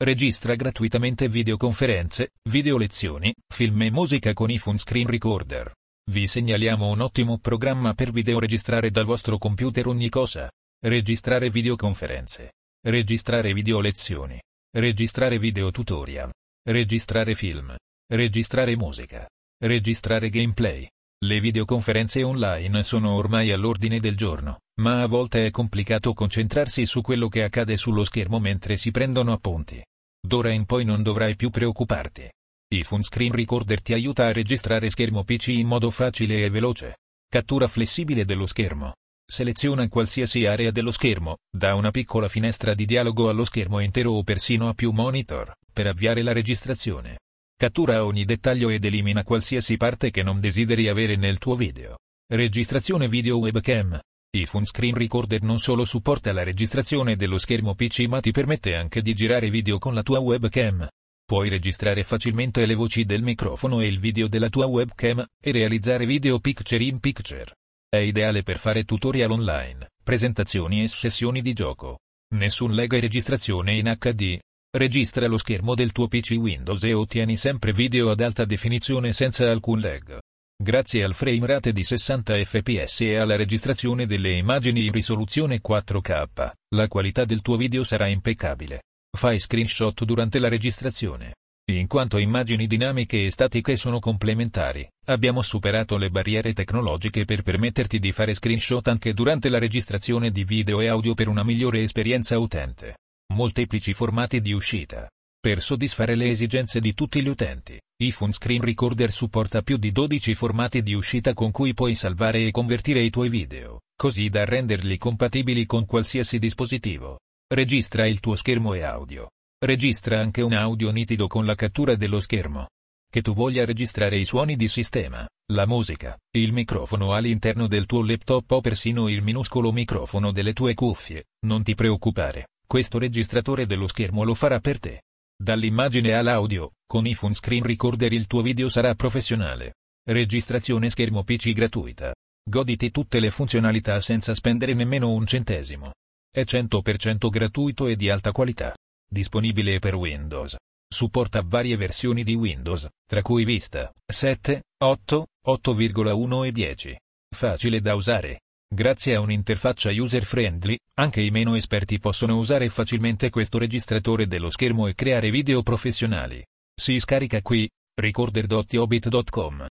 Registra gratuitamente videoconferenze, video lezioni, film e musica con iPhone Screen Recorder. Vi segnaliamo un ottimo programma per videoregistrare dal vostro computer ogni cosa. Registrare videoconferenze. Registrare video lezioni. Registrare video tutorial. Registrare film. Registrare musica. Registrare gameplay. Le videoconferenze online sono ormai all'ordine del giorno, ma a volte è complicato concentrarsi su quello che accade sullo schermo mentre si prendono appunti. D'ora in poi non dovrai più preoccuparti. iPhone Screen Recorder ti aiuta a registrare schermo PC in modo facile e veloce. Cattura flessibile dello schermo. Seleziona qualsiasi area dello schermo, da una piccola finestra di dialogo allo schermo intero o persino a più monitor, per avviare la registrazione. Cattura ogni dettaglio ed elimina qualsiasi parte che non desideri avere nel tuo video. Registrazione video webcam. iPhone Screen Recorder non solo supporta la registrazione dello schermo PC ma ti permette anche di girare video con la tua webcam. Puoi registrare facilmente le voci del microfono e il video della tua webcam, e realizzare video picture in picture. È ideale per fare tutorial online, presentazioni e sessioni di gioco. Nessun lag e registrazione in HD, Registra lo schermo del tuo PC Windows e ottieni sempre video ad alta definizione senza alcun lag. Grazie al frame rate di 60 fps e alla registrazione delle immagini in risoluzione 4K, la qualità del tuo video sarà impeccabile. Fai screenshot durante la registrazione. In quanto immagini dinamiche e statiche sono complementari, abbiamo superato le barriere tecnologiche per permetterti di fare screenshot anche durante la registrazione di video e audio per una migliore esperienza utente molteplici formati di uscita. Per soddisfare le esigenze di tutti gli utenti, iPhone Screen Recorder supporta più di 12 formati di uscita con cui puoi salvare e convertire i tuoi video, così da renderli compatibili con qualsiasi dispositivo. Registra il tuo schermo e audio. Registra anche un audio nitido con la cattura dello schermo. Che tu voglia registrare i suoni di sistema, la musica, il microfono all'interno del tuo laptop o persino il minuscolo microfono delle tue cuffie, non ti preoccupare. Questo registratore dello schermo lo farà per te. Dall'immagine all'audio, con iPhone Screen Recorder il tuo video sarà professionale. Registrazione schermo PC gratuita. Goditi tutte le funzionalità senza spendere nemmeno un centesimo. È 100% gratuito e di alta qualità. Disponibile per Windows. Supporta varie versioni di Windows, tra cui Vista, 7, 8, 8,1 e 10. Facile da usare. Grazie a un'interfaccia user-friendly, anche i meno esperti possono usare facilmente questo registratore dello schermo e creare video professionali. Si scarica qui, recorder.iobit.com.